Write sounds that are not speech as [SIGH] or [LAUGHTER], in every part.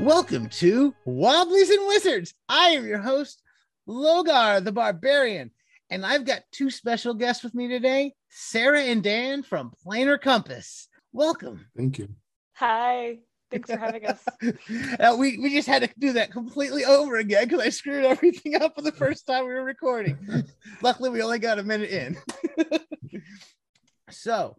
Welcome to Wobblies and Wizards. I am your host, Logar the Barbarian, and I've got two special guests with me today, Sarah and Dan from Planar Compass. Welcome. Thank you. Hi. Thanks for having us. [LAUGHS] Uh, we, we just had to do that completely over again because I screwed everything up for the first time we were recording. [LAUGHS] Luckily, we only got a minute in. [LAUGHS] so,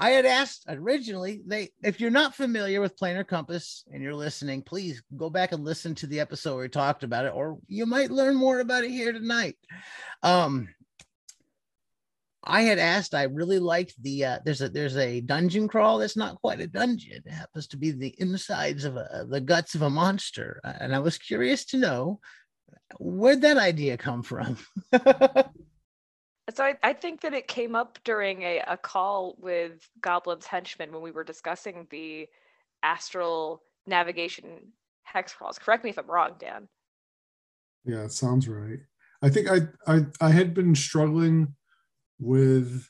I had asked originally, they if you're not familiar with Planar Compass and you're listening, please go back and listen to the episode where we talked about it, or you might learn more about it here tonight. Um, I had asked, I really liked the uh, there's a there's a dungeon crawl that's not quite a dungeon. It happens to be the insides of a, the guts of a monster, and I was curious to know where'd that idea come from. [LAUGHS] So I, I think that it came up during a, a call with Goblin's Henchman when we were discussing the astral navigation hex crawls. Correct me if I'm wrong, Dan. Yeah, it sounds right. I think I I I had been struggling with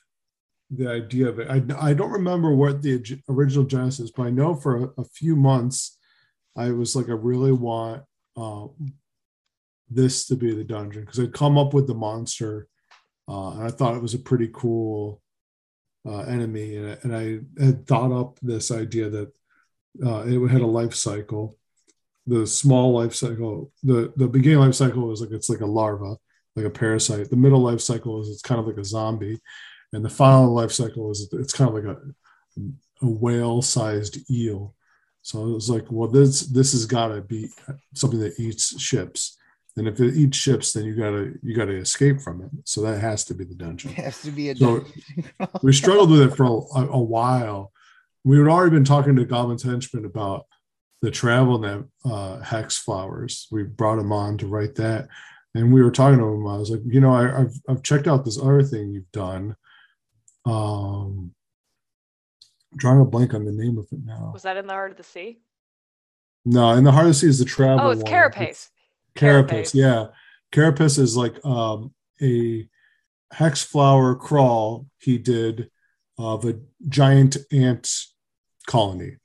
the idea of it. I I don't remember what the original genesis, but I know for a, a few months I was like I really want uh, this to be the dungeon because I'd come up with the monster uh, and I thought it was a pretty cool uh, enemy. And, and, I had thought up this idea that uh, it had a life cycle. The small life cycle, the, the beginning life cycle is like it's like a larva, like a parasite. The middle life cycle is it's kind of like a zombie, and the final life cycle is it's kind of like a, a whale-sized eel. So it was like, well, this this has got to be something that eats ships and if it eats ships, then you gotta you gotta escape from it. So that has to be the dungeon. It [LAUGHS] has to be a dungeon. so we struggled with it for a, a, while. We had already been talking to Goblin's Henchman about the travel net uh, hex flowers. We brought him on to write that, and we were talking to him. I was like, you know, I, have I've checked out this other thing you've done. Um, drawing a blank on the name of it now. Was that in the heart of the sea? No, in the heart of the sea is the travel. Oh, it's Carapace. Carapace, yeah. Carapace is like um, a hex flower crawl he did of a giant ant colony.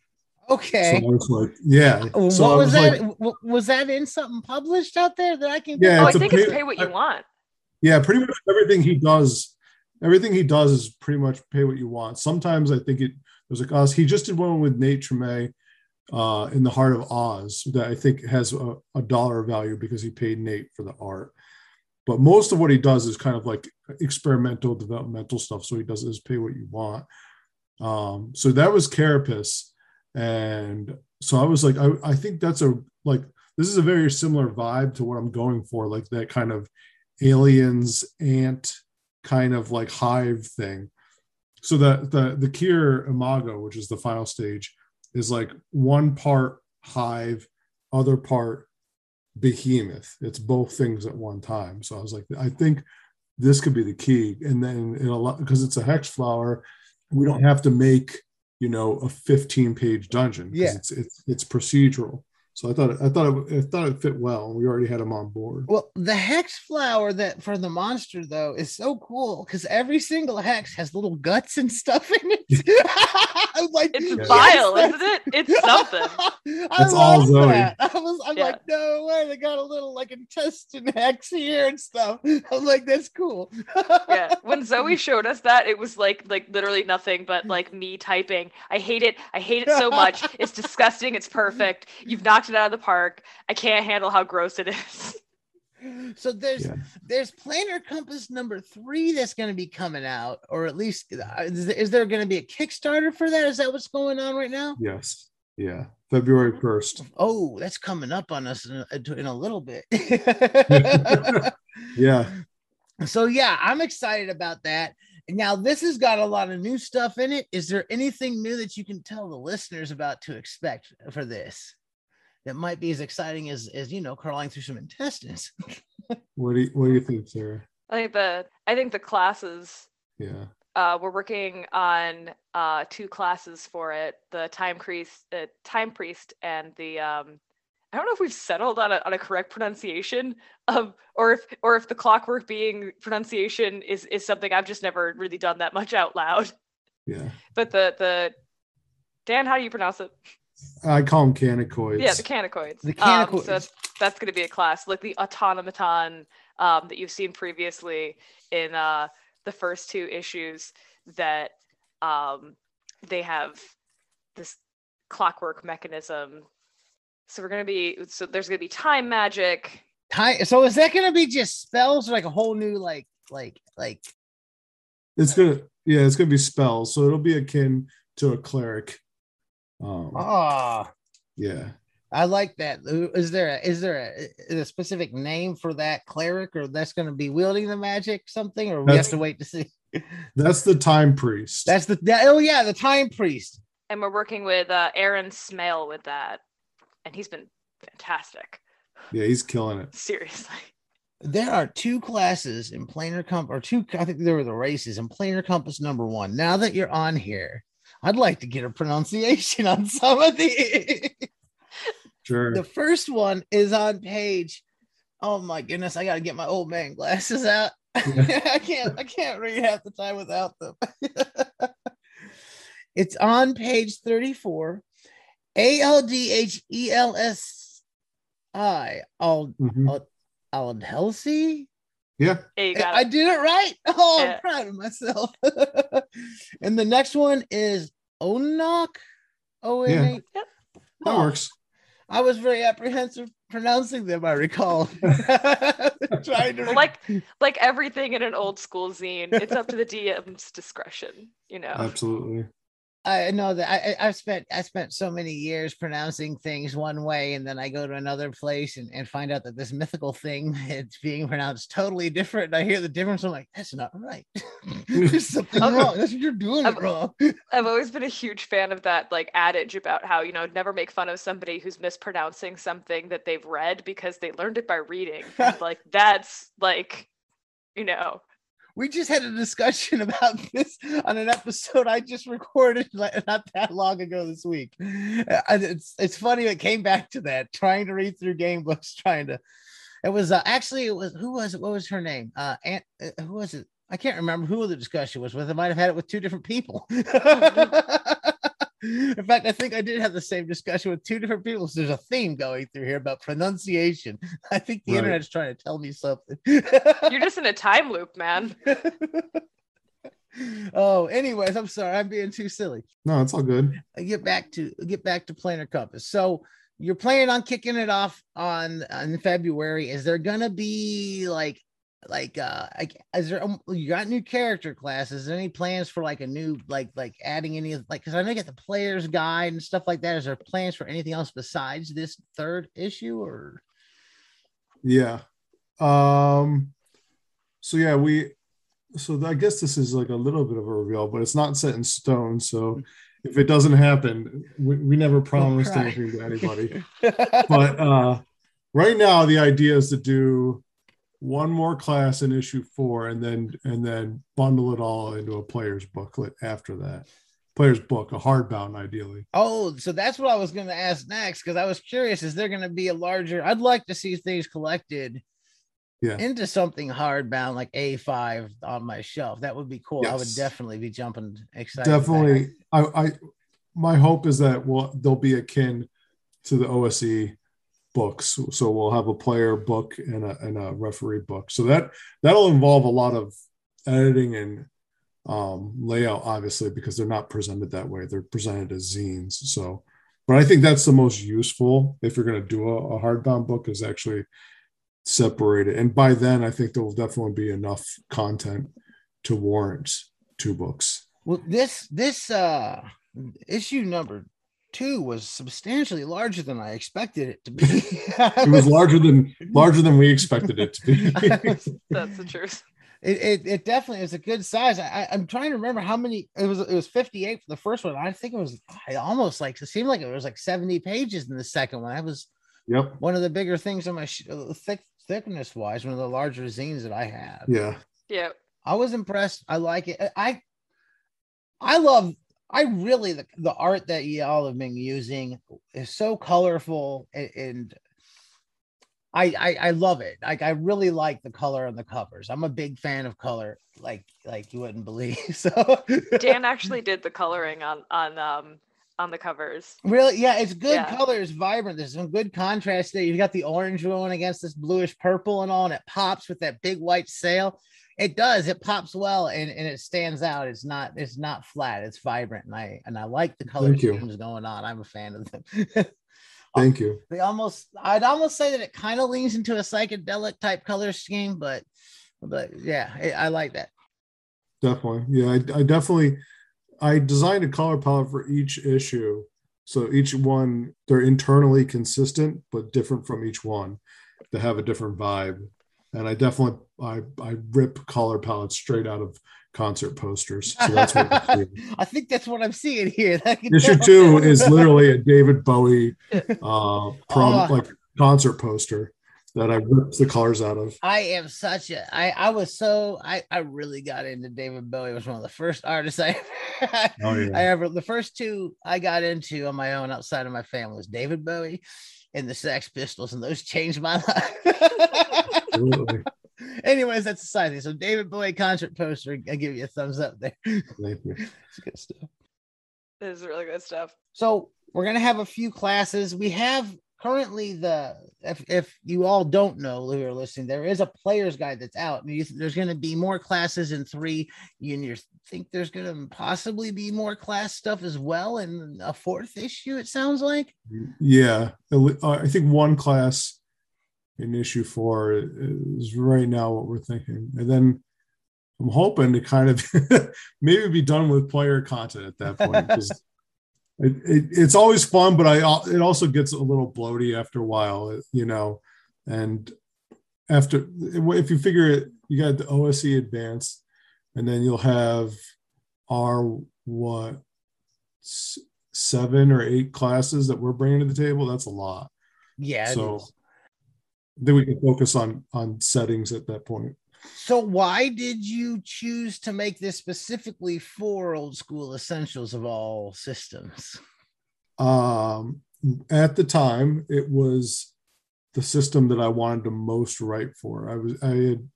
Okay. So like, yeah. What so was, was that? Like, was that in something published out there that I can? Yeah, oh, I think pay, it's pay what you want. Yeah, pretty much everything he does. Everything he does is pretty much pay what you want. Sometimes I think it was like us. He just did one with Nate Treme uh, in the heart of Oz that I think has a, a, dollar value because he paid Nate for the art. But most of what he does is kind of like experimental, developmental stuff. So he does is pay what you want. Um, so that was Carapace. And so I was like, I, I think that's a like this is a very similar vibe to what I'm going for, like that kind of aliens ant kind of like hive thing. So the the the Kier Imago, which is the final stage, is like one part hive, other part behemoth. It's both things at one time. So I was like, I think this could be the key. And then in a lot because it's a hex flower, we don't have to make you know a 15 page dungeon yeah it's, it's it's procedural so I thought I thought it, I thought it fit well. We already had him on board. Well, the hex flower that for the monster though is so cool because every single hex has little guts and stuff in it. [LAUGHS] [LAUGHS] I'm like, it's yeah. vile, isn't it? It's something. [LAUGHS] I it's all Zoe. That. I was, I'm yeah. like, no way, they got a little like intestine hex here and stuff. I'm like, that's cool. yeah, when Zoe showed us that, it was like like literally nothing but like me typing. I hate it. I hate it so much. It's disgusting. It's perfect. You've knocked knocked it out of the park. I can't handle how gross it is. [LAUGHS] So there's yeah. there's Planar Compass number three that's going to be coming out, or at least uh, is there going to be a Kickstarter for that? Is that what's going on right now? Yes. Yeah. February first. Oh, that's coming up on us in a, in a little bit. [LAUGHS] yeah. So yeah, I'm excited about that. Now this has got a lot of new stuff in it. Is there anything new that you can tell the listeners about to expect for this? That might be as exciting as as you know crawling through some intestines. [LAUGHS] what do you what do you think, Sarah? I think the I think the classes. Yeah. Uh, we're working on uh, two classes for it: the time priest, the time priest, and the um, I don't know if we've settled on a, on a correct pronunciation of, or if or if the clockwork being pronunciation is is something I've just never really done that much out loud. Yeah. But the the Dan, how do you pronounce it? I call them canicoids. Yeah, the canicoids. The Um, canicoids. so that's, that's going to be a class like the automaton um, that you've seen previously in uh, the first two issues. That um, they have this clockwork mechanism. So we're going to be so there's going to be time magic. Time. So is that going to be just spells or like a whole new like like like? It's gonna yeah, it's gonna be spells, so it'll be akin to a cleric. Um, Oh, yeah. I like that. Is there a, is there a, a specific name for that cleric, or that's going to be wielding the magic something, or we have to wait to see? [LAUGHS] That's the time priest. That's the that, oh yeah, the time priest. And we're working with uh, Aaron Smale with that. And he's been fantastic. yeah, he's killing it. Seriously. There are two classes in planar compass, or two. I think there were the races in planar compass number one. Now that you're on here, I'd like to get a pronunciation on some of the. Sure. the first one is on page. Oh my goodness! I got to get my old man glasses out. [LAUGHS] I can't. I can't read half the time without them. [LAUGHS] it's on page thirty-four. A L D H E L S I. Al Mhm. Aldhelsi. Yeah. Hey, you got I did it right. [LAUGHS] Oh, Yeah. I'm proud of myself. and the next one is Onok. O N A. That Oh, works. I was very apprehensive pronouncing them, I recall. [LAUGHS] [LAUGHS] Trying to Well, like like everything in an old school zine, it's up to the DM's discretion, you know. Absolutely. I know that I, I- I've spent I spent so many years pronouncing things one way, and then I go to another place and, and find out that this mythical thing [LAUGHS] it's being pronounced totally different. And I hear the difference. I'm like, that's not right. [LAUGHS] There's something wrong. That's you're doing it I'm- wrong. I've always been a huge fan of that like adage about how, you know, never make fun of somebody who's mispronouncing something that they've read because they learned it by reading. [LAUGHS] Like that's like, you know, We just had a discussion [LAUGHS] about this on an episode I just recorded like, [LAUGHS] not that long ago this week. Uh, and It's it's funny it came back to that trying to read through game books, [LAUGHS] trying to. It was uh, actually it was who was it? What was her name? Uh, Aunt, uh, who was it? I can't remember who the discussion was with. I might have had it with two different people. In fact, I think I did have the same discussion with two different people. So there's a theme going through here about pronunciation. [LAUGHS] I think the Right. internet's trying to tell me something. you're just in a time loop, man. [LAUGHS] oh, anyways, I'm sorry, I'm being too silly. No, it's all good. I get back to get back to planar compass. So you're planning on kicking it off on in February. Is there gonna be like like uh like is there um, you got new character classes? Is there any plans for like a new like like adding any of like because I know you got the player's guide and stuff like that. Is there plans for anything else besides this third issue or Yeah. Um so yeah, we so I guess this is like a little bit of a reveal, but it's not set in stone. So if it doesn't happen, we, we never [LAUGHS] promised anything to anybody. [LAUGHS] but uh right now the idea is to do one more class in issue four and then and then bundle it all into a player's booklet after that. Player's book, a hardbound ideally. Oh, so that's what I was going to ask next because I was curious. Is there going to be a larger? I'd like to see things collected Yeah. into something hardbound like A5 on my shelf. That would be cool. I would definitely be jumping excited. definitely I, I my hope is that we'll they'll be akin to the OSE books. So we'll have a player book and a, and a referee book. So that that'll involve a lot of editing and um, layout obviously because they're not presented that way. They're presented as zines. So but i think that's the most useful if you're going to do a, a hardbound book is actually separate it. And by then i think there will definitely be enough content to warrant two books. Well, this this uh issue number two was substantially larger than I expected it to be. [LAUGHS] it was larger than larger than we expected it to be. [LAUGHS] [LAUGHS] That's the truth. It, it, it definitely is a good size. I, I'm trying to remember how many it was. It was 58 for the first one. I think it was I almost like it seemed like it was like 70 pages in the second one. That was yep. one of the bigger things on my sh- uh, thick thickness wise. One of the larger zines that I have. Yeah. Yeah. I was impressed. I like it. I I love I really the, the art that y'all have been using is so colorful and, and I, I I love it. Like I really like the color on the covers. I'm a big fan of color, like like you wouldn't believe. [LAUGHS] So Dan actually did the coloring on on um on the covers. Really? Yeah, it's good Yeah. colors, vibrant. There's some good contrast there. You've got the orange going against this bluish purple and all, and it pops with that big white sail. It does. It pops well and, and it stands out. It's not it's not flat. It's vibrant, and I and I like the color Thank you. schemes going on. I'm a fan of them. [LAUGHS] Thank you. they almost I'd almost say that it kind of leans into a psychedelic type color scheme, but but yeah, I, I like that. Definitely. Yeah, I, I definitely I designed a color palette for each issue. So each one they're internally consistent but different from each one to have a different vibe. And I definitely I I rip color palettes straight out of concert posters. So that's what. [LAUGHS] I think that's what I'm seeing here. [LAUGHS] Issue two is literally a David Bowie uh [LAUGHS] prom Oh. like concert poster that I ripped the colors out of. I am such a I I was so I I really got into David Bowie. It was one of the first artists I Oh, yeah. I ever the first two I got into on my own outside of my family was David Bowie and the Sex Pistols, and those changed my life. Absolutely. [LAUGHS] Anyways, that's society. So David Bowie concert poster, I give you a thumbs up there. Thank you. [LAUGHS] It's good stuff. This is really good stuff. So we're gonna have a few classes. We have currently the if, if you all don't know who are listening, there is a player's guide that's out. And you, there's gonna be more classes in three. You, and you think there's gonna possibly be more class stuff as well in a fourth issue. It sounds like. Yeah, uh, I think one class in issue four is right now what we're thinking, and then I'm hoping to kind of [LAUGHS] maybe be done with player content at that point it, it, it's always fun, but I it also gets a little bloaty after a while, you know, and after if you figure it, you got the OSE advanced, and then you'll have our what seven or eight classes that we're bringing to the table. That's a lot. Yeah. So- Then we can focus on on settings at that point. So why did you choose to make this specifically for old school essentials of all systems? Um, at the time, it was the system that I wanted to most write for. I was I had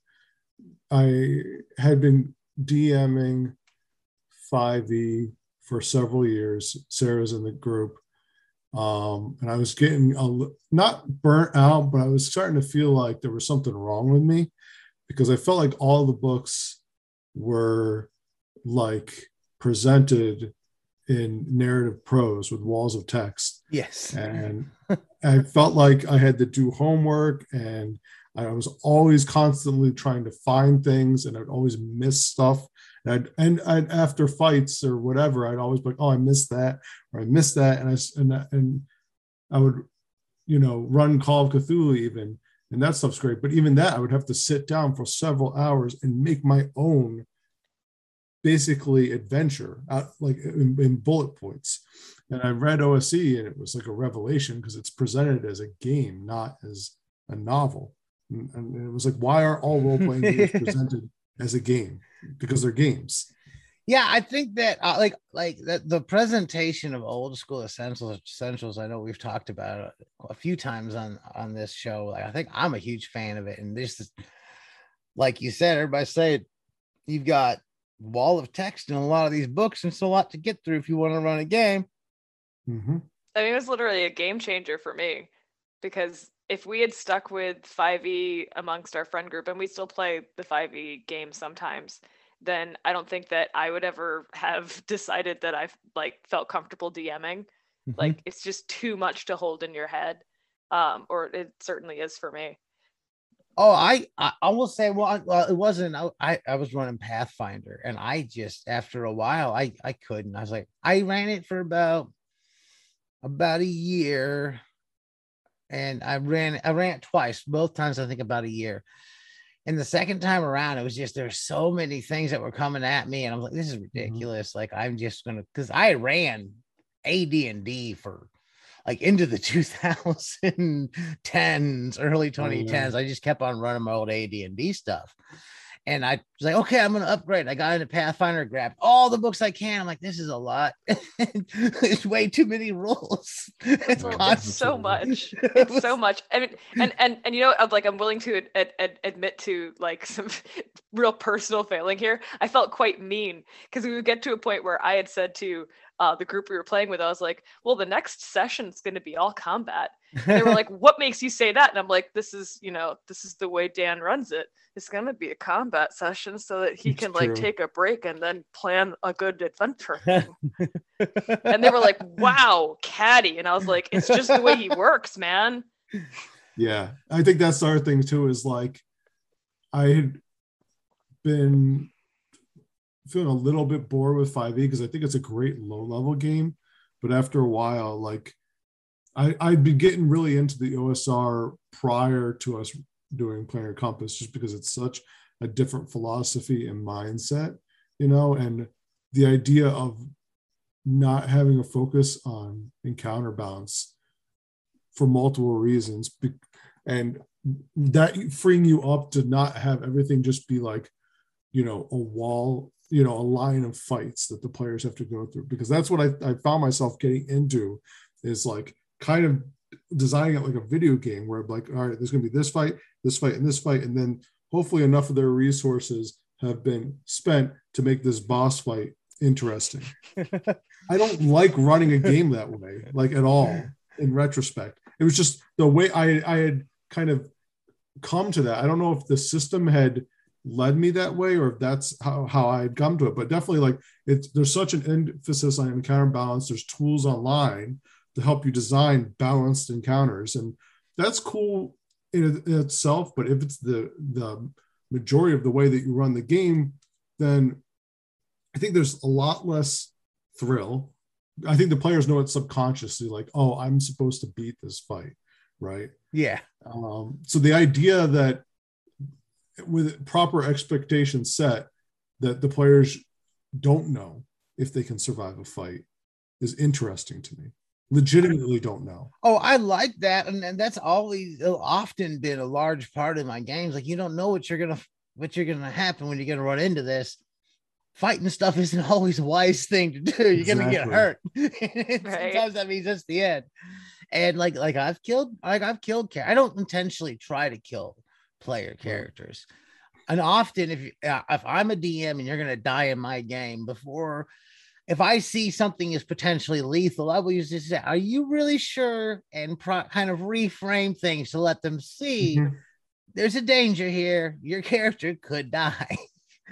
I had been DMing 5e for several years. Sarah's in the group. Um, and I was getting a, not burnt out, but I was starting to feel like there was something wrong with me because I felt like all the books were like presented in narrative prose with walls of text Yes. and I felt like I had to do homework and I was always constantly trying to find things and I'd always miss stuff. And, I'd, and I'd, after fights or whatever, I'd always be like, oh, I missed that or I missed that. And I, and, and I would, you know, run Call of Cthulhu even, and that stuff's great. But even that, I would have to sit down for several hours and make my own basically adventure out like in, in bullet points and I read OSE and it was like a revelation because it's presented as a game, not as a novel. And, and it was like, why are all role playing games [LAUGHS] presented as a game? Because they're games. Yeah, I think that uh, like like that the presentation of old school essentials essentials. I know we've talked about it a few times on on this show. Like I think I'm a huge fan of it, and this is like you said. Everybody said you've got wall of text in a lot of these books, and it's a lot to get through if you want to run a game. Mhm. I mean, it was literally a game changer for me because if we had stuck with 5e amongst our friend group, and we still play the 5e game sometimes, then I don't think that I would ever have [LAUGHS] decided that I've like felt comfortable DMing. Like it's just too much to hold in your head. Um, or it certainly is for me. Oh, I I, I will say, well, I, well, it wasn't. I, I I was running Pathfinder, and I just after a while, I I couldn't. I was like, I ran it for about about a year, and I ran I ran it twice, both times I think about a year. And the second time around, it was just there's so many things that were coming at me, and I'm like, this is mm-hmm. ridiculous. Like I'm just gonna because I ran AD and D for like into the [LAUGHS] 2010s, early 2010s. I just kept on running my old AD and D stuff. And I was like, okay, I'm gonna upgrade. I got into Pathfinder, grabbed all the books I can. I'm like, this is a lot. [LAUGHS] it's way too many rules. [LAUGHS] It's [LAUGHS] it's so much. It's so much. I mean, and and and you know, I'm like I'm willing to ad, ad- admit to like some real personal failing here. I felt quite mean because we would get to a point where I had said to uh, the group we were playing with, I was like, well, the next session is going to be all combat. And they were like, [LAUGHS] what makes you say that? And I'm like, this is, you know, this is the way Dan runs it. It's going to be a combat session so that he It's can true. like take a break and then plan a good adventure. [LAUGHS] and they were like, wow, caddy. And I was like, it's just the way he works, man. Yeah, I think that's our thing too. Is like I had been feeling a little bit bored with 5e because I think it's a great low level game, but after a while, like I I'd be getting really into the OSR prior to us doing Planar Compass, just because it's such a different philosophy and mindset, you know, and the idea of not having a focus on encounter balance for multiple reasons and that freeing you up to not have everything just be like you know a wall you know a line of fights that the players have to go through because that's what i, I found myself getting into is like kind of designing it like a video game where I'm like all right there's going to be this fight this fight and this fight and then hopefully enough of their resources have been spent to make this boss fight interesting [LAUGHS] i don't like running a game that way like at all in retrospect. It was just the way I I had kind of come to that. I don't know if the system had led me that way or if that's how, how I had come to it, but definitely like it's there's such an emphasis on encounter balance. There's tools online to help you design balanced encounters, and that's cool in, in itself. But if it's the the majority of the way that you run the game, then I think there's a lot less thrill I think the players know it subconsciously, like, oh, I'm supposed to beat this fight, right? yeah. Um, so the idea that with proper expectations set, that the players don't know if they can survive a fight is interesting to me. Legitimately don't know. Oh, I like that, and, and that's always often been a large part of my games. Like you don't know what you're gonna what you're gonna happen when you're gonna run into this. Fighting stuff isn't [LAUGHS] always a wise thing to do. You're gonna get Exactly. hurt. [LAUGHS] Right. Sometimes that means that's the end. And like like I've killed like I've killed. char- I don't intentionally try to kill player characters. And often, if you, uh, if I'm a DM and you're gonna die in my game before if I see something is potentially lethal, I will use this. Are you really sure? And pro- kind of reframe things to let them see Mhm. there's a danger here. Your character could die. [LAUGHS]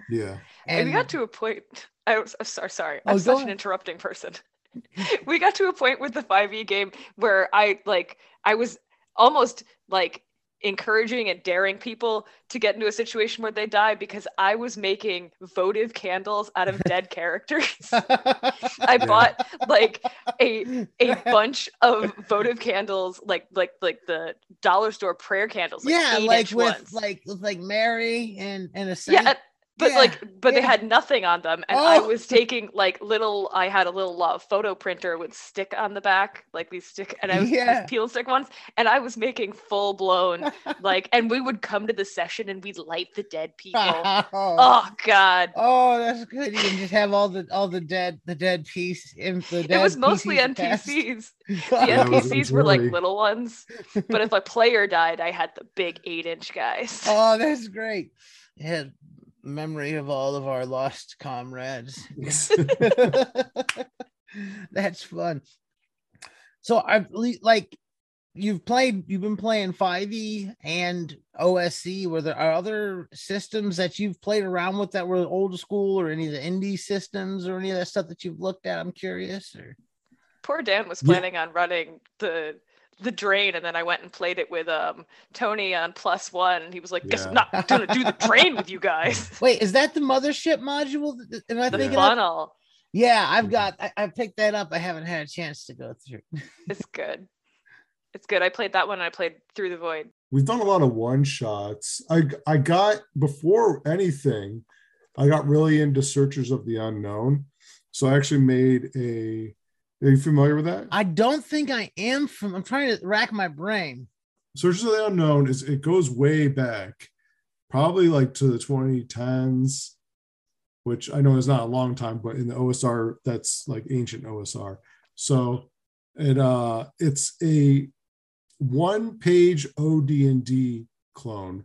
Yeah. And And we got to a point. I was I'm sorry, sorry. Oh, I'm go such an ahead. interrupting person. [LAUGHS] we got to a point with the 5e game where I like I was almost like encouraging and daring people to get into a situation where they die because I was making votive candles out of [LAUGHS] dead characters. [LAUGHS] I bought like a a [LAUGHS] bunch of votive candles, like like like the dollar store prayer candles. Like yeah, like with ones. like with like Mary and and a saint. yeah, but Yeah, like but they had nothing on them, and I Oh. was taking like little. I had a little uh, photo printer with stick on the back, like these stick, and I was Yeah. peel and stick ones, and I was making full blown [LAUGHS] like, and we would come to the session and we'd light the dead people. oh. oh God. Oh, that's good. You can just have all the all the dead the dead piece in the dead It was mostly NPCs. [LAUGHS] The Yeah, it was NPCs were like little ones, but if a player died, I had the big eight inch guys. Oh, that's great. Yeah, memory of all of our lost comrades. [LAUGHS] that's fun. So I've like you've played you've been playing 5e and OSE. Were there are other systems that you've played around with that were old school or any of the indie systems or any of that stuff that you've looked at? I'm curious. Or Poor Dan was Yeah. planning on running the the drain, and then I went and played it with um Tony on plus one. and He was like, "Guess I'm not gonna do the [LAUGHS] drain with you guys." [LAUGHS] wait, is that the mothership module? that- Am I The thinking? of? funnel Yeah, I've got. I, I picked that up. I haven't had a chance to go through. [LAUGHS] it's good. It's good. I played that one. and I played Through the Void. We've done a lot of one shots. I I got before anything, I got really into Searchers of the Unknown. So I actually made a are you familiar with that? I don't think I am from. I'm trying to rack my brain. Searchers of the Unknown is it goes way back, probably like to the 2010s, which I know is not a long time, but in the OSR, that's like ancient OSR. So it uh it's a one page OD&D clone,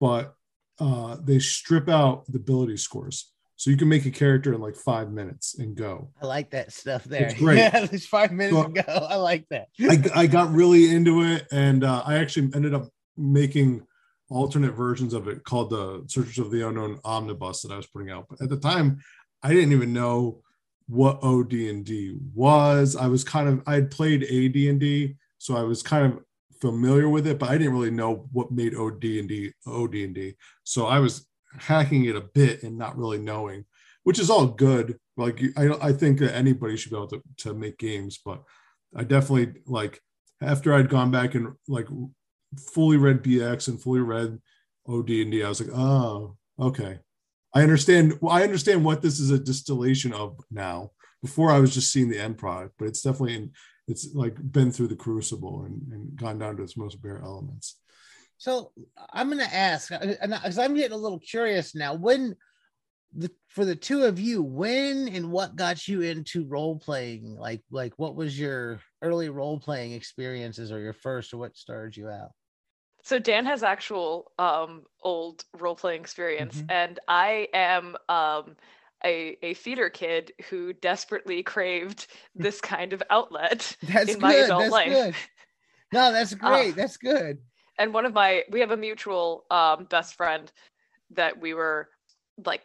but uh they strip out the ability scores. So you can make a character in like five minutes and go. I like that stuff there. It's great. Yeah, [LAUGHS] there's five minutes So- ago. I like that. I, I got really into it and uh, I actually ended up making alternate versions of it called the Searchers of the Unknown Omnibus that I was putting out. But at the time, I didn't even know what OD&D was. I was kind of I had played AD&D, so I was kind of familiar with it, but I didn't really know what made OD&D OD&D. So I was hacking it a bit and not really knowing, which is all good. Like I I think that anybody should be able to to make games, but I definitely like after I'd gone back and like fully read BX and fully read OD and D, I was like, oh, okay. I understand. Well, I understand what this is a distillation of now. Before I was just seeing the end product, but it's definitely in, it's like been through the crucible and, and gone down to its most bare elements. So I'm going to ask, because I'm getting a little curious now. When the for the two of you, when and what got you into role playing? Like, like what was your early role playing experiences, or your first, or what started you out? So Dan has actual um, old role playing experience, Mhm. and I am um, a a theater kid who desperately craved this kind of outlet [LAUGHS] That's in good. my adult That's life. good. No, that's [LAUGHS] Uh, great. that's good. And one of my we have a mutual um, best friend that we were like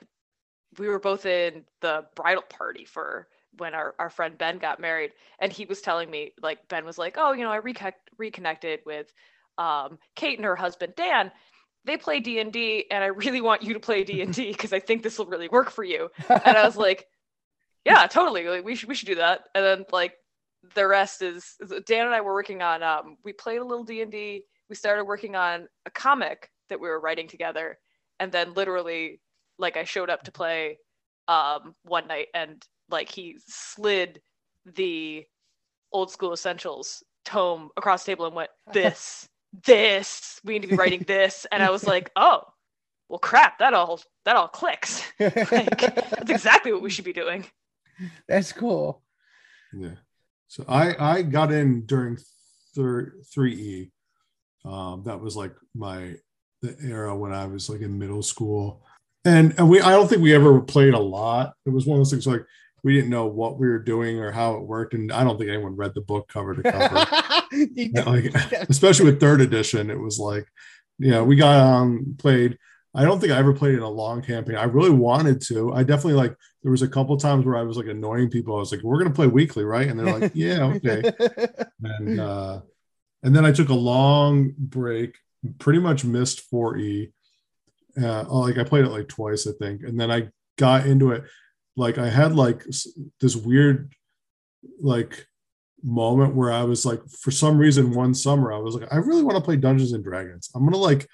we were both in the bridal party for when our, our friend ben got married. And he was telling me like ben was like oh you know i reconnect, reconnected with um, kate and her husband dan. They play d&d and i really want you to play d&d because [LAUGHS] i think this will really work for you. And i was like [LAUGHS] yeah totally. Like, we should we should do that. And then like the rest is is- dan and i were working on um, we played a little d&d we started working on a comic that we were writing together and then literally like i showed up to play um one night and like he slid the old school essentials tome across the table and went [LAUGHS] this this we need to be writing this and i was [LAUGHS] like oh well crap that all that all clicks [LAUGHS] like that's exactly what we should be doing that's cool. Yeah. So I I got in during thir- 3E. Um, that was like my the era when I was like in middle school. And and we I don't think we ever played a lot. It was one of those things like we didn't know what we were doing or how it worked. And I don't think anyone read the book cover to cover. [LAUGHS] Yeah, like, especially with third edition, it was like, yeah, we got on played. I don't think I ever played in a long campaign. I really wanted to. I definitely like. There was a couple times where I was like annoying people. I was like, "We're gonna play weekly, right?" And they're like, "Yeah, okay." [LAUGHS] and uh, and then I took a long break. Pretty much missed 4E. Uh, like I played it like twice, I think, and then I got into it. Like I had like this weird, like moment where I was like, for some reason, one summer I was like, I really want to play Dungeons and Dragons. I'm gonna like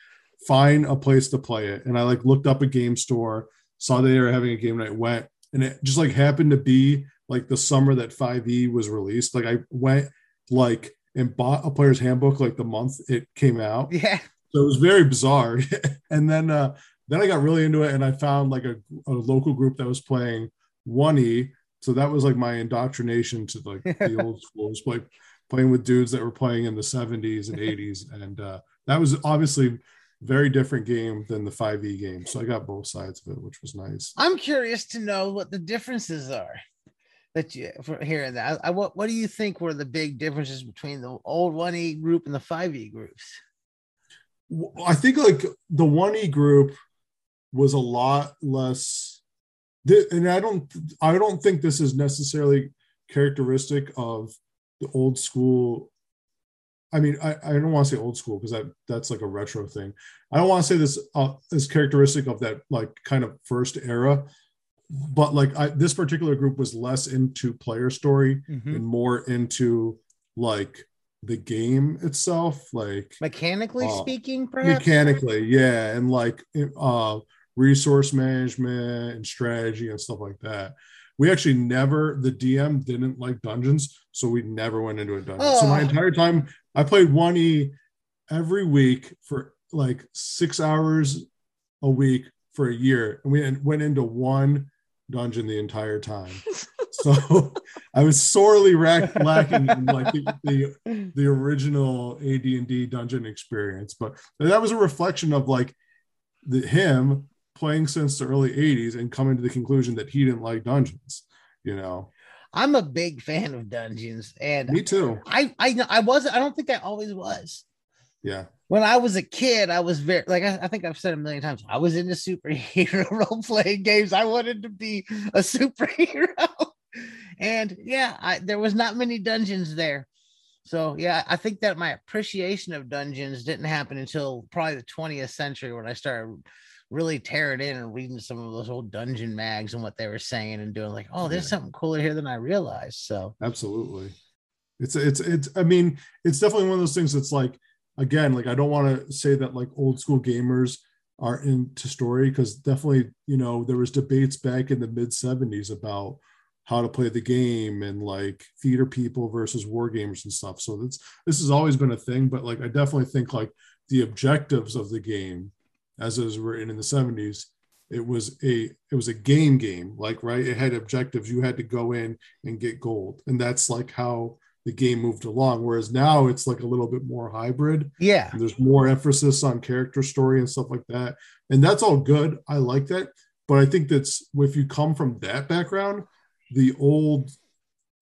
find a place to play it, and I like looked up a game store, saw they were having a game night, went, and it just like happened to be like the summer that 5e was released. Like I went like and bought a player's handbook like the month it came out. yeah. So it was very bizarre. [LAUGHS] and then uh then I got really into it and I found like a, a local group that was playing 1E. So that was like my indoctrination to like the [LAUGHS] old school. Was like playing with dudes that were playing in the 70s and 80s. [LAUGHS] And uh that was obviously very different game than the 5e game. So I got both sides of it, which was nice. I'm curious to know what the differences are that you for hearing that. I, I- what what do you think were the big differences between the old 1E group and the 5E groups? I think like the 1E group was a lot less and I don't I don't think this is necessarily characteristic of the old school I mean I, I don't want to say old school because that that's like a retro thing. I don't want to say this uh, is characteristic of that like kind of first era but like I, this particular group was less into player story Mhm. and more into like the game itself like Mechanically Uh, speaking, perhaps. mechanically yeah and like uh resource management and strategy and stuff like that we actually never the dm didn't like dungeons so we never went into a dungeon so my Oh. entire time i played 1e every week for like six hours a week for a year and we went into one dungeon the entire time so [LAUGHS] i was sorely rack- lacking in like the, the the original AD&D dungeon experience, but that was a reflection of like the him playing since the early 80s and coming to the conclusion that he didn't like dungeons, you know. I'm a big fan of dungeons, and me too. I I I was I don't think I always was. Yeah. When I was a kid, I was very like I, I think I've said a million times. I was into superhero [LAUGHS] role playing games. I wanted to be a superhero, and yeah, I, there was not many dungeons there. So yeah, I think that my appreciation of dungeons didn't happen until probably the 20th century when I started really tearing in and reading some of those old dungeon mags and what they were saying and doing like, oh, there's yeah. something cooler here than I realized. So absolutely. It's it's it's I mean, it's definitely one of those things that's like again, like I don't want to say that like old school gamers are into story because definitely, you know, there was debates back in the mid 70s about how to play the game and like theater people versus war gamers and stuff. So that's this has always been a thing, but like I definitely think like the objectives of the game, as it was written in the 70s, it was a it was a game game, like right. It had objectives. You had to go in and get gold. And that's like how the game moved along. Whereas now it's like a little bit more hybrid. Yeah. there's more emphasis on character story and stuff like that. And that's all good. I like that. But I think that's if you come from that background, the old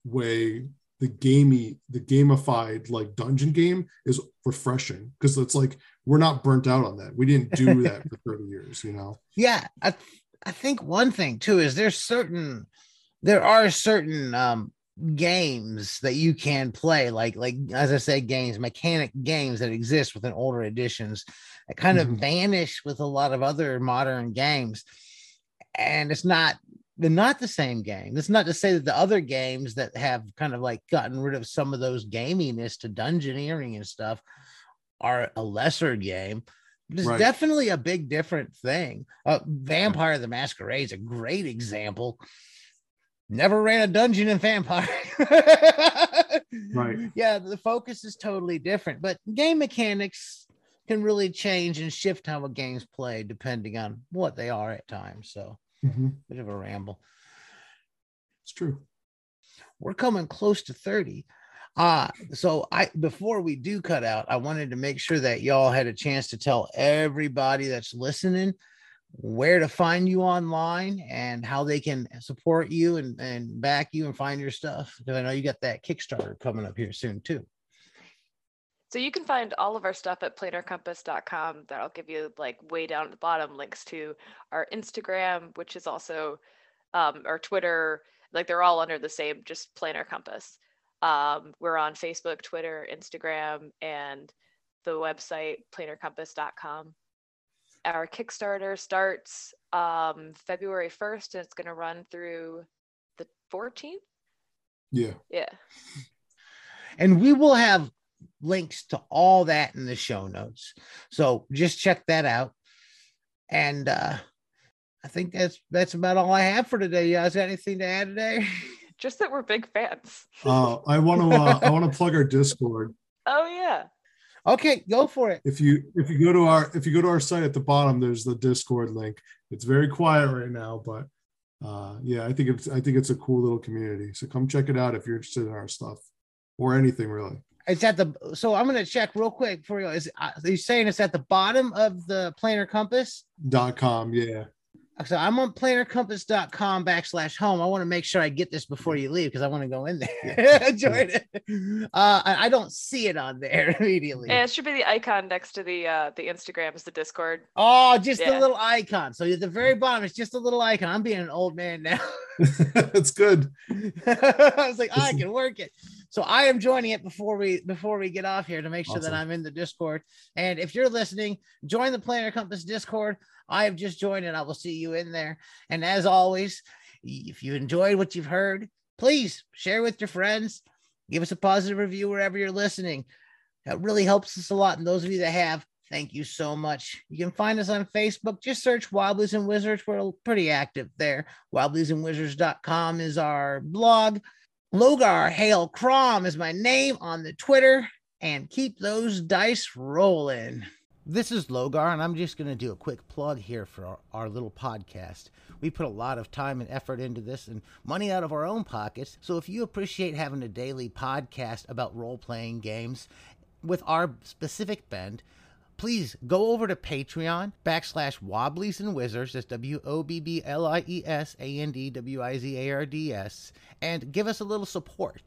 way the gamey the gamified like dungeon game is refreshing because it's like we're not burnt out on that we didn't do [LAUGHS] that for 30 years you know yeah i i think one thing too is there's certain there are certain um games that you can play like like as i said games mechanic games that exist within older editions that kind mm-hmm. of vanish with a lot of other modern games and it's not they're not the same game. That's not to say that the other games that have kind of like gotten rid of some of those gaminess to dungeoneering and stuff are a lesser game. It's right. definitely a big different thing. Uh, Vampire the Masquerade is a great example. Never ran a dungeon in Vampire. [LAUGHS] right. Yeah, the focus is totally different, but game mechanics can really change and shift how a game's played depending on what they are at times. So Mm-hmm. Bit of a ramble. It's true. We're coming close to 30. Uh, so I before we do cut out, I wanted to make sure that y'all had a chance to tell everybody that's listening where to find you online and how they can support you and, and back you and find your stuff. Because I know you got that Kickstarter coming up here soon too. So you can find all of our stuff at planarcompass.com. That'll give you like way down at the bottom links to our Instagram, which is also um, our Twitter. Like they're all under the same, just Planar Compass. Um, we're on Facebook, Twitter, Instagram, and the website planarcompass.com. Our Kickstarter starts um, February 1st and it's going to run through the 14th. Yeah. Yeah. And we will have links to all that in the show notes. So just check that out. And uh I think that's that's about all I have for today. You guys got anything to add today? Just that we're big fans. uh, I want to uh, I want to plug our Discord. [LAUGHS] Oh yeah. Okay, go for it. If you if you go to our if you go to our site at the bottom, there's the Discord link. It's very quiet right now, but uh, yeah, I think it's I think it's a cool little community. So come check it out if you're interested in our stuff or anything really. It's at the so I'm gonna check real quick for you. Is uh, are you saying it's at the bottom of the planar compass? Dot com, yeah. So I'm on planarcompass.com backslash home. I want to make sure I get this before you leave because I want to go in there. [LAUGHS] Join it. Uh, I don't see it on there [LAUGHS] immediately. Yeah, it should be the icon next to the uh, the Instagram is the Discord. Oh, just yeah. the little icon. So at the very bottom, it's just a little icon. I'm being an old man now. [LAUGHS] It's good. I was like, oh, I can work it. So I am joining it before we before we get off here to make sure awesome. that I'm in the Discord. And if you're listening, join the Planar Compass Discord. I have just joined and I will see you in there. And as always, if you enjoyed what you've heard, please share with your friends. Give us a positive review wherever you're listening. That really helps us a lot. And those of you that have, thank you so much. You can find us on Facebook. Just search Wobblies and Wizards. We're pretty active there. Wobbliesandwizards.com is our blog. Logar Hale Crom is my name on the Twitter, and keep those dice rolling. This is Logar, and I'm just going to do a quick plug here for our, our, little podcast. We put a lot of time and effort into this and money out of our own pockets. So if you appreciate having a daily podcast about role playing games with our specific bend, please go over to Patreon backslash Wobblies and Wizards. That's W O B B L I E S A N D W I Z A R D S. And give us a little support.